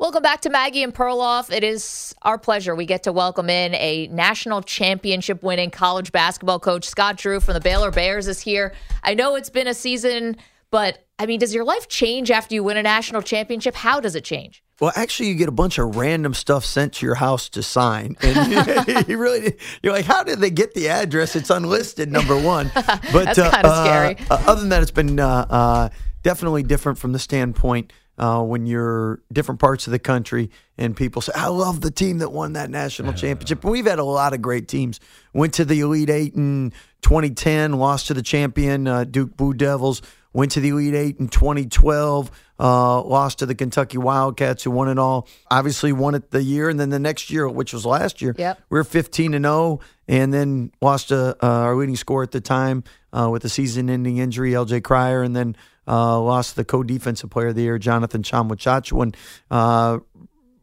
Welcome back to Maggie and Perloff. It is our pleasure. We get to welcome in a national championship winning college basketball coach. Scott Drew from the Baylor Bears is here. I know it's been a season, but I mean, does your life change after you win a national championship? How does it change? Well, actually, you get a bunch of random stuff sent to your house to sign, and you really you're like, how did they get the address? It's unlisted, number one. But That's kind of uh, scary. uh, other than that, it's been uh, uh, definitely different from the standpoint uh, when you're different parts of the country and people say, "I love the team that won that national championship." And we've had a lot of great teams. Went to the Elite Eight in 2010, lost to the champion uh, Duke Blue Devils. Went to the Elite Eight in 2012, uh, lost to the Kentucky Wildcats, who won it all. Obviously, won it the year, and then the next year, which was last year, Yep. we were 15 and 0, and then lost to uh, our leading scorer at the time uh, with a season-ending injury, L.J. Cryer, and then uh, lost the co-defensive player of the year, Jonathan Tchamwa Tchatchoua. And uh,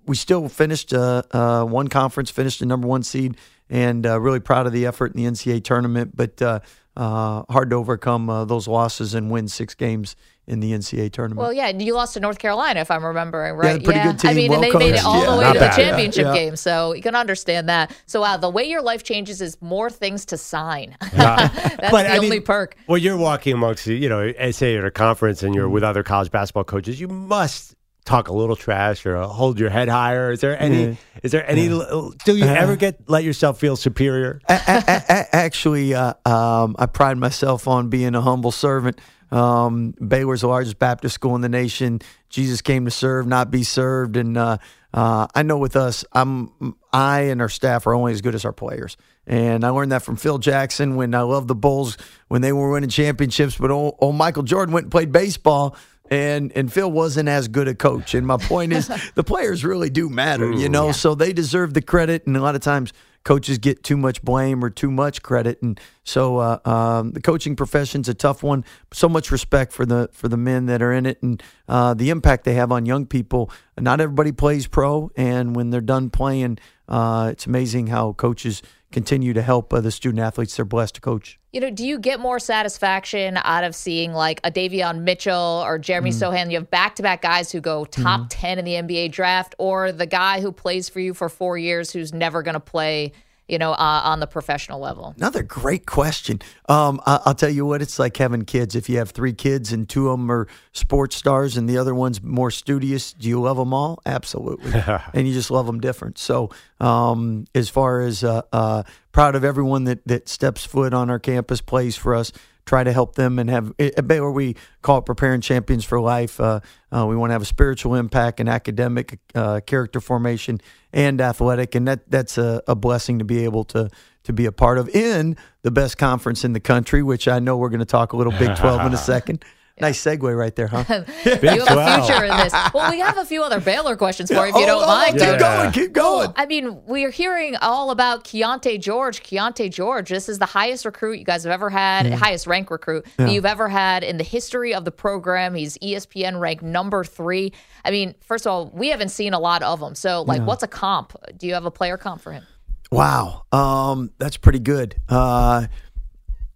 we still finished uh, uh, one conference, finished the number one seed, and uh, really proud of the effort in the NCAA tournament. But uh, hard to overcome those losses and win six games in the NCAA tournament. Well, yeah, you lost to North Carolina, if I'm remembering right. pretty good I mean, well and they made it all Yeah, the way not to the bad. Yeah. championship Yeah. game, so you can understand that. So, wow, the way your life changes is more things to sign. That's But, the I only mean, perk. Well, you're walking amongst, you know, say at a conference and you're with other college basketball coaches, you must talk a little trash or hold your head higher. Is there any? Is there any? Do you ever get let yourself feel superior? A- a- a- actually, uh, um, I pride myself on being a humble servant. Um, Baylor's the largest Baptist school in the nation. Jesus came to serve, not be served. And uh, uh, I know with us, I'm I and our staff are only as good as our players. And I learned that from Phil Jackson when I loved the Bulls when they were winning championships. But old, old Michael Jordan went and played baseball. And and Phil wasn't as good a coach. And my point is, the players really do matter, you know. So they deserve the credit. And a lot of times, coaches get too much blame or too much credit, and so uh, um, the coaching profession's a tough one. So much respect for the for the men that are in it and uh, the impact they have on young people. Not everybody plays pro, and when they're done playing, uh, it's amazing how coaches continue to help the student athletes they're blessed to coach. You know, do you get more satisfaction out of seeing like a Davion Mitchell or Jeremy Mm. Sochan? You have back to back guys who go top 10 in the NBA draft, or the guy who plays for you for four years who's never going to play, you know, uh, on the professional level? Another great question. Um, I, I'll tell you what, it's like having kids. If you have three kids and two of them are sports stars and the other one's more studious, do you love them all? Absolutely. and you just love them different. So, um, as far as uh, uh, proud of everyone that, that steps foot on our campus, plays for us, try to help them and have at Baylor we call it preparing champions for life. Uh, uh, we want to have a spiritual impact and academic uh, character formation and athletic, and that that's a, a blessing to be able to to be a part of in the best conference in the country, which I know we're going to talk a little Big Twelve in a second. Nice segue right there, huh? you have a future in this. Well, we have a few other Baylor questions for you if you Oh, don't oh, mind. Keep Yeah. going, keep going. I mean, we are hearing all about Keyonte George. Keyonte George, this is the highest recruit you guys have ever had, highest rank recruit that you've ever had in the history of the program. He's ESPN ranked number three. I mean, first of all, we haven't seen a lot of them. So, like, what's a comp? Do you have a player comp for him? Wow, um, that's pretty good. Uh,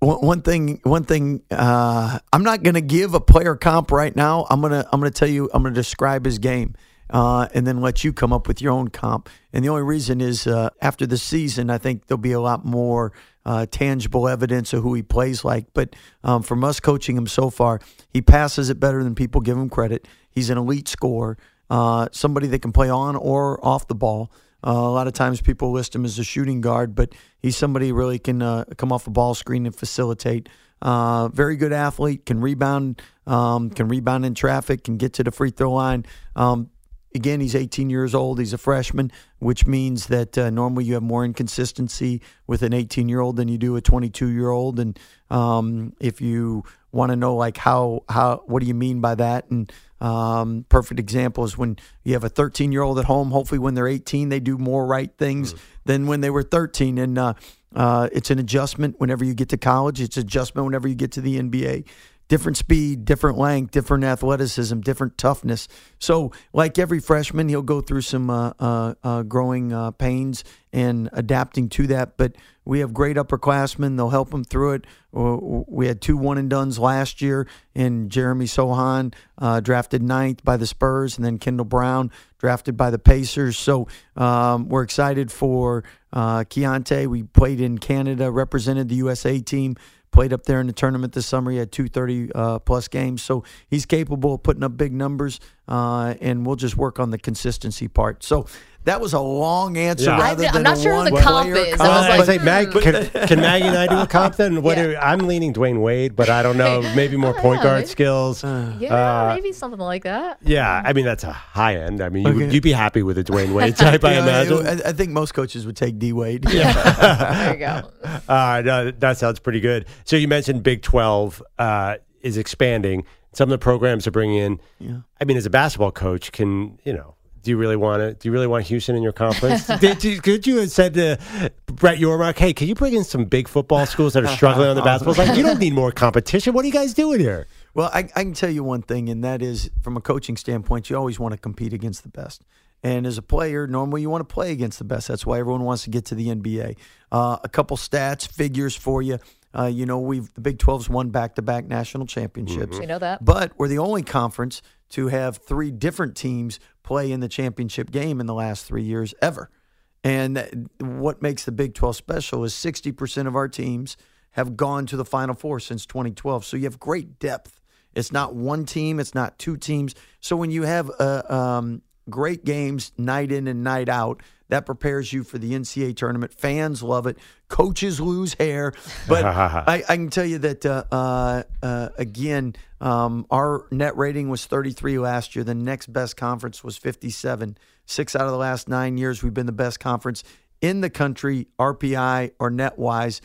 one, thing, one thing. Uh, I'm not going to give a player comp right now. I'm gonna, I'm gonna tell you. I'm gonna describe his game, uh, and then let you come up with your own comp. And the only reason is uh, after the season, I think there'll be a lot more uh, tangible evidence of who he plays like. But um, from us coaching him so far, he passes it better than people give him credit. He's an elite scorer. uh, somebody that can play on or off the ball. Uh, a lot of times people list him as a shooting guard, but he's somebody really can uh, come off a ball screen and facilitate. Uh, very good athlete, can rebound, um, can rebound in traffic, can get to the free throw line. Um, again, he's 18 years old. He's a freshman, which means that uh, normally you have more inconsistency with an 18 year old than you do a 22 year old. And um, if you want to know like how how what do you mean by that? And um, perfect example is when you have a 13 year old at home hopefully when they're 18 they do more right things than when they were 13 and uh, uh, it's an adjustment whenever you get to college. It's adjustment whenever you get to the nba different speed, different length, different athleticism, different toughness. So, like every freshman, he'll go through some uh, uh, uh, growing uh, pains and adapting to that. But we have great upperclassmen; they'll help him through it. We had two one and duns last year, and Jeremy Sochan uh, drafted ninth by the Spurs, and then Kendall Brown drafted by the Pacers. So um, we're excited for uh, Keyonte. We played in Canada, represented the USA team played up there in the tournament this summer. He had 230 uh, plus games, so he's capable of putting up big numbers. Uh, and we'll just work on the consistency part. So that was a long answer. Yeah. Rather I'm than not a sure who the one comp player is. I comp. was I like, say, Mag, can, can Maggie and I do a comp then? What Yeah. are- I'm leaning Dwyane Wade, but I don't know. Maybe more Oh, point yeah, guard maybe. skills. yeah, Uh, maybe something like that. Yeah, I mean that's a high end. I mean, you, Okay. would you'd be happy with a Dwyane Wade type, I imagine. I, I think most coaches would take D Wade. Yeah, There you go. Uh, no, that sounds pretty good. So you mentioned Big Twelve uh, is expanding. Some of the programs are bringing in. Yeah. I mean, as a basketball coach, can you know? Do you really want to? Do you really want Houston in your conference? Did you, could you have said to Brett Yormark, "Hey, can you bring in some big football schools that are struggling on the basketball side? You don't need more competition. What are you guys doing here?" Well, I, I can tell you one thing, and that is from a coaching standpoint, you always want to compete against the best. And as a player, normally you want to play against the best. That's why everyone wants to get to the NBA. Uh, a couple stats, figures for you. Uh, you know, we've the Big 12's won back-to-back national championships. We know that. But we're the only conference to have three different teams play in the championship game in the last three years ever. And what makes the Big 12 special is 60% of our teams have gone to the Final Four since 2012. So you have great depth. It's not one team, it's not two teams. So when you have uh, um, great games night in and night out, that prepares you for the NCAA tournament. Fans love it. Coaches lose hair. But I, I can tell you that, uh, uh, uh, again, um, our net rating was 33 last year. The next best conference was 57. Six out of the last nine years, we've been the best conference in the country, RPI or net wise.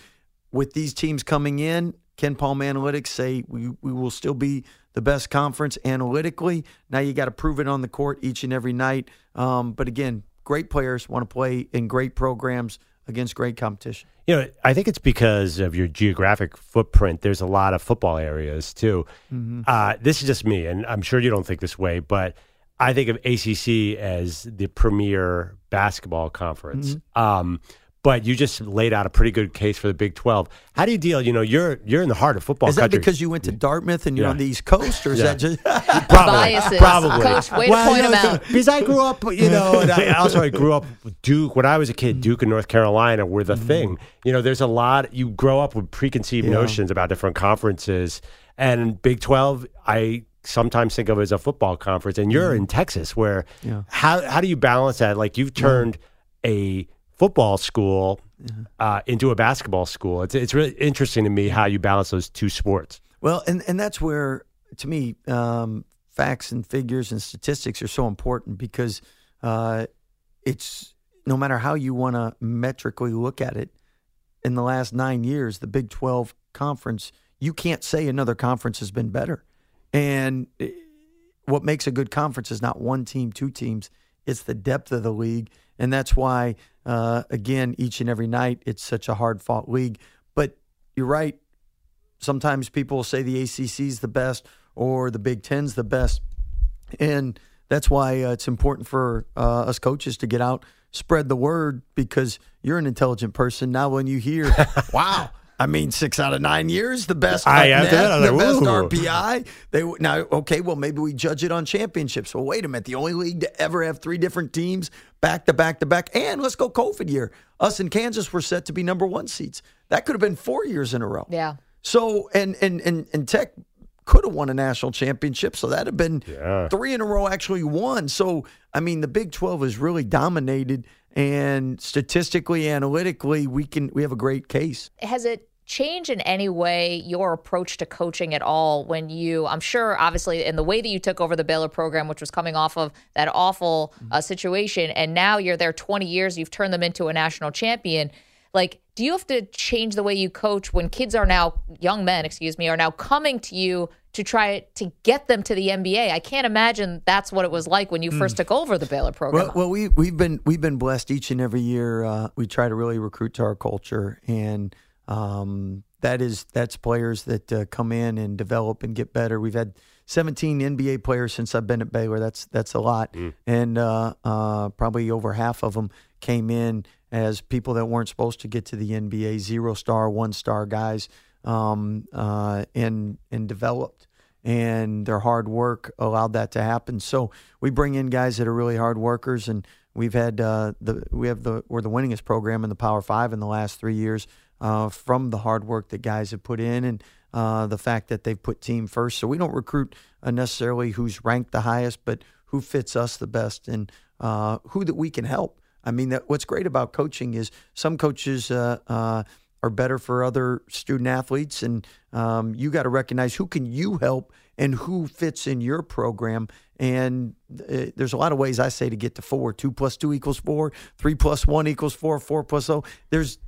With these teams coming in, KenPom Analytics say we, we will still be the best conference analytically. Now you got to prove it on the court each and every night. Um, but again, great players want to play in great programs against great competition. You know, I think it's because of your geographic footprint. There's a lot of football areas too. Uh, this is just me, and I'm sure you don't think this way, but I think of ACC as the premier basketball conference. Um, but you just laid out a pretty good case for the Big 12. How do you deal? You know, you're you're in the heart of football Is that country. because you went to Dartmouth and you're Yeah. on the East Coast, or is Yeah. that just Probably, Biases. probably. Coach, way to point 'em out. Because I grew up, you know, and I also I grew up with Duke. When I was a kid, mm-hmm. Duke and North Carolina were the mm-hmm. thing. You know, there's a lot. You grow up with preconceived Yeah. notions about different conferences, and Big Twelve. I sometimes think of as a football conference, and you're mm-hmm. in Texas, where Yeah. how how do you balance that? Like you've turned a football school uh, into a basketball school. It's it's really interesting to me how you balance those two sports. Well, and and that's where, to me, um, facts and figures and statistics are so important because uh, it's no matter how you want to metrically look at it. In the last nine years, the Big Twelve conference, you can't say another conference has been better. And eh, what makes a good conference is not one team, two teams. It's the depth of the league, and that's why, uh, again, each and every night, it's such a hard fought league. But you're right sometimes people say the ACC is the best or the Big Ten's the best, and that's why uh, it's important for uh, us coaches to get out, spread the word because you're an intelligent person. Now, when you hear, "Wow." I mean, six out of nine years, the best. I- net, that, I the like, best "Ooh." RPI. They w- now okay. Well, maybe we judge it on championships. Well, wait a minute. The only league to ever have three different teams back to back to back, and let's go COVID year. Us in Kansas were set to be number one seeds. That could have been four years in a row. Yeah. So and and and and Tech could have won a national championship. So that'd have been Yeah. three in a row actually won. So I mean, the Big Twelve is really dominated, and statistically, analytically, we can we have a great case. has it changed in any way your approach to coaching at all when you i'm sure obviously in the way that you took over the baylor program which was coming off of that awful uh, situation and now you're there 20 years you've turned them into a national champion like do you have to change the way you coach when kids are now young men excuse me are now coming to you to try to get them to the nba i can't imagine that's what it was like when you first took over the baylor program Well, well, we we've been we've been blessed each and every year. Uh, we try to really recruit to our culture, and um, that is that's players that uh, come in and develop and get better. We've had 17 NBA players since I've been at Baylor. That's that's a lot, and uh, uh, probably over half of them came in as people that weren't supposed to get to the NBA, zero star, one star guys, um, uh, and and developed. And their hard work allowed that to happen. So we bring in guys that are really hard workers, and we've had uh, the we have the we're the winningest program in the Power Five in the last three years uh, from the hard work that guys have put in. And uh, the fact that they've put team first. So we don't recruit uh, necessarily who's ranked the highest, but who fits us the best and uh, who that we can help. I mean, that what's great about coaching is some coaches. Uh, are better for other student athletes and um, you got to recognize who can you help and who fits in your program and there's a lot of ways i say to get to four two plus two equals four three plus one equals four four plus oh there's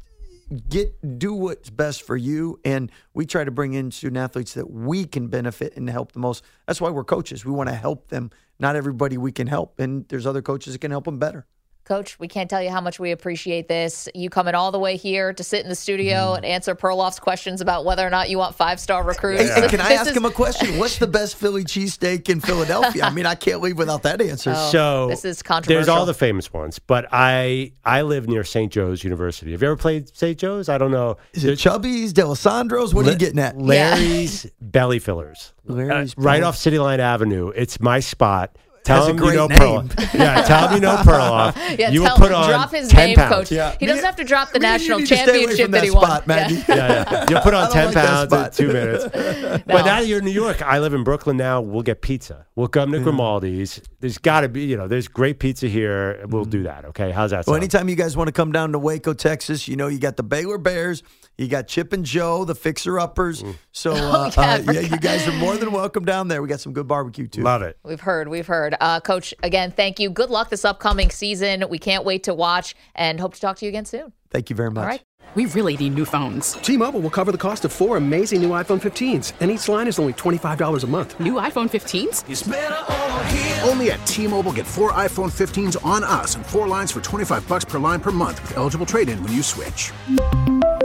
get do what's best for you and we try to bring in student athletes that we can benefit and help the most. That's why we're coaches. We want to help them. Not everybody we can help and there's other coaches that can help them better Coach, we can't tell you how much we appreciate this. You coming all the way here to sit in the studio and answer Perloff's questions about whether or not you want five star recruits. Hey, hey, can I ask is- him a question? What's the best Philly cheesesteak in Philadelphia? I mean, I can't leave without that answer. Oh, So this is controversial. There's all the famous ones, but I I live near St. Joe's University. Have you ever played St. Joe's? I don't know. Is it Chubby's, Dalessandro's? What are you getting at? Larry's Belly Fillers. Larry's Uh, right off City Line Avenue. It's my spot. Tell Has a him great you know name. Perloff. Yeah, tell him you know Perloff. Yeah, you tell will put him, on drop his 10 name, pounds. coach. Yeah. He doesn't have to drop the Me- national need to stay away championship from that, that he won. Maggie. Yeah. Yeah, yeah. You'll put on 10 like pounds in two minutes. But now that you're in New York, I live in Brooklyn now. We'll get pizza. We'll come to Grimaldi's. There's got to be, you know, there's great pizza here. We'll do that. Okay. How's that Well, anytime you guys want to come down to Waco, Texas, you know you got the Baylor Bears, you got Chip and Jo, the fixer uppers. Mm. So, uh, yeah, uh, yeah, you guys are more than welcome down there. We got some good barbecue too. Love it. We've heard, we've heard. Uh, Coach, again, thank you. Good luck this upcoming season. We can't wait to watch and hope to talk to you again soon. Thank you very much. All right. We really need new phones. T-Mobile will cover the cost of four amazing new iPhone 15s, and each line is only $25 a month. New iPhone 15s? Only at T-Mobile, get four iPhone 15s on us and four lines for 25 bucks per line per month with eligible trade-in when you switch.